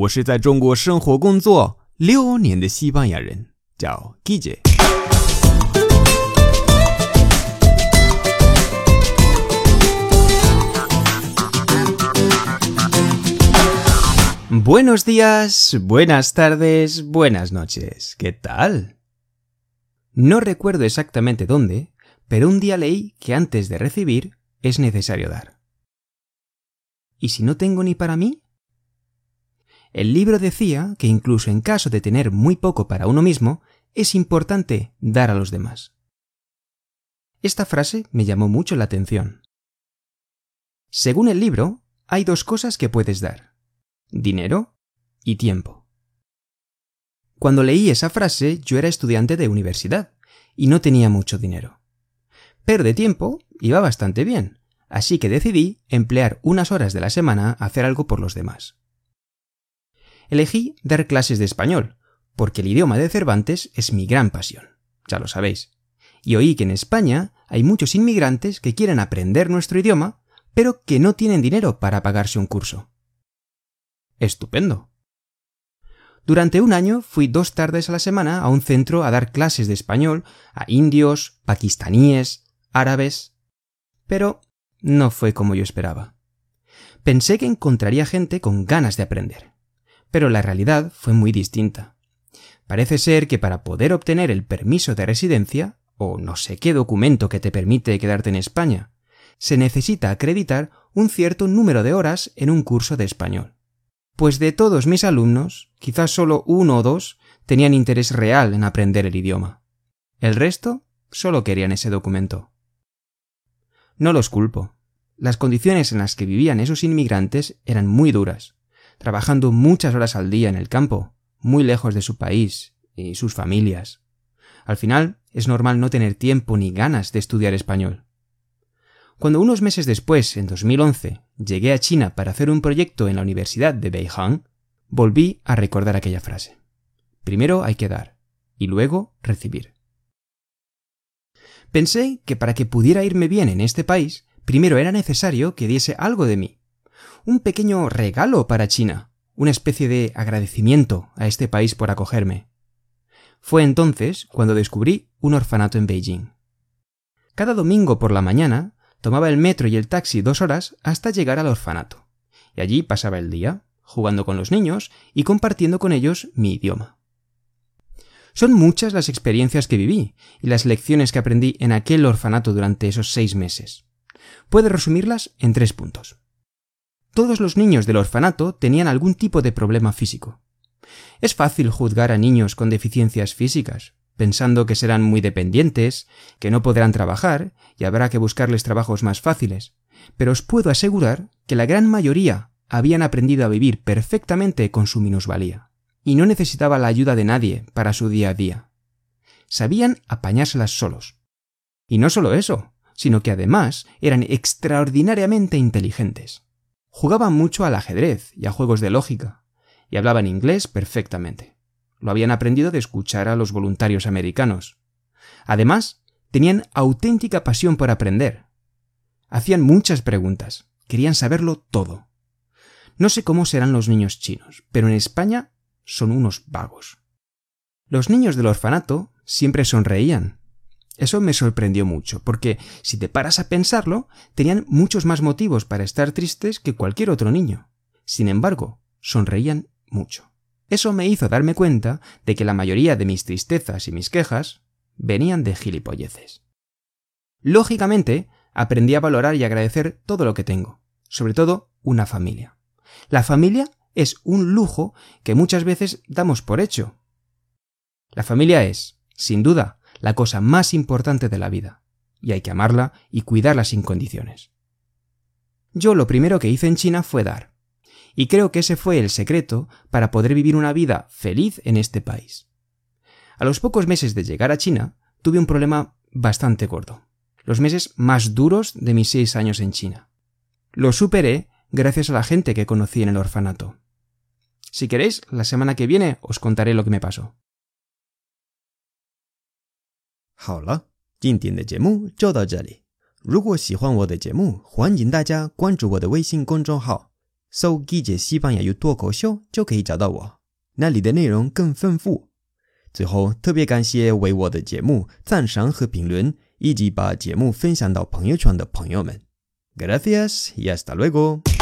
我是在中国生活工作六年的西班牙人，叫 Guille。Buenos días, buenas tardes, buenas noches. ¿Qué tal? No recuerdo exactamente dónde, pero un día leí que antes de recibir es necesario dar. ¿Y si no tengo ni para mí? El libro decía que incluso en caso de tener muy poco para uno mismo, es importante dar a los demás. Esta frase me llamó mucho la atención. Según el libro, hay dos cosas que puedes dar. Dinero y tiempo. Cuando leí esa frase yo era estudiante de universidad y no tenía mucho dinero. Pero de tiempo iba bastante bien, así que decidí emplear unas horas de la semana a hacer algo por los demás elegí dar clases de español, porque el idioma de Cervantes es mi gran pasión, ya lo sabéis. Y oí que en España hay muchos inmigrantes que quieren aprender nuestro idioma, pero que no tienen dinero para pagarse un curso. Estupendo. Durante un año fui dos tardes a la semana a un centro a dar clases de español a indios, pakistaníes, árabes. Pero no fue como yo esperaba. Pensé que encontraría gente con ganas de aprender pero la realidad fue muy distinta. Parece ser que para poder obtener el permiso de residencia, o no sé qué documento que te permite quedarte en España, se necesita acreditar un cierto número de horas en un curso de español. Pues de todos mis alumnos, quizás solo uno o dos tenían interés real en aprender el idioma. El resto solo querían ese documento. No los culpo. Las condiciones en las que vivían esos inmigrantes eran muy duras trabajando muchas horas al día en el campo, muy lejos de su país y sus familias. Al final, es normal no tener tiempo ni ganas de estudiar español. Cuando unos meses después, en 2011, llegué a China para hacer un proyecto en la Universidad de Beihang, volví a recordar aquella frase. Primero hay que dar, y luego recibir. Pensé que para que pudiera irme bien en este país, primero era necesario que diese algo de mí, un pequeño regalo para China, una especie de agradecimiento a este país por acogerme. Fue entonces cuando descubrí un orfanato en Beijing. Cada domingo por la mañana tomaba el metro y el taxi dos horas hasta llegar al orfanato, y allí pasaba el día, jugando con los niños y compartiendo con ellos mi idioma. Son muchas las experiencias que viví y las lecciones que aprendí en aquel orfanato durante esos seis meses. Puedo resumirlas en tres puntos. Todos los niños del orfanato tenían algún tipo de problema físico. Es fácil juzgar a niños con deficiencias físicas, pensando que serán muy dependientes, que no podrán trabajar y habrá que buscarles trabajos más fáciles, pero os puedo asegurar que la gran mayoría habían aprendido a vivir perfectamente con su minusvalía, y no necesitaba la ayuda de nadie para su día a día. Sabían apañárselas solos. Y no solo eso, sino que además eran extraordinariamente inteligentes. Jugaban mucho al ajedrez y a juegos de lógica, y hablaban inglés perfectamente. Lo habían aprendido de escuchar a los voluntarios americanos. Además, tenían auténtica pasión por aprender. Hacían muchas preguntas, querían saberlo todo. No sé cómo serán los niños chinos, pero en España son unos vagos. Los niños del orfanato siempre sonreían, eso me sorprendió mucho, porque si te paras a pensarlo, tenían muchos más motivos para estar tristes que cualquier otro niño. Sin embargo, sonreían mucho. Eso me hizo darme cuenta de que la mayoría de mis tristezas y mis quejas venían de gilipolleces. Lógicamente, aprendí a valorar y agradecer todo lo que tengo, sobre todo una familia. La familia es un lujo que muchas veces damos por hecho. La familia es, sin duda, la cosa más importante de la vida, y hay que amarla y cuidarla sin condiciones. Yo lo primero que hice en China fue dar, y creo que ese fue el secreto para poder vivir una vida feliz en este país. A los pocos meses de llegar a China, tuve un problema bastante gordo, los meses más duros de mis seis años en China. Lo superé gracias a la gente que conocí en el orfanato. Si queréis, la semana que viene os contaré lo que me pasó. 好了，今天的节目就到这里。如果喜欢我的节目，欢迎大家关注我的微信公众号搜“季节西班牙语脱口秀”就可以找到我，那里的内容更丰富。最后，特别感谢为我的节目赞赏和评论，以及把节目分享到朋友圈的朋友们。Gracias y hasta luego。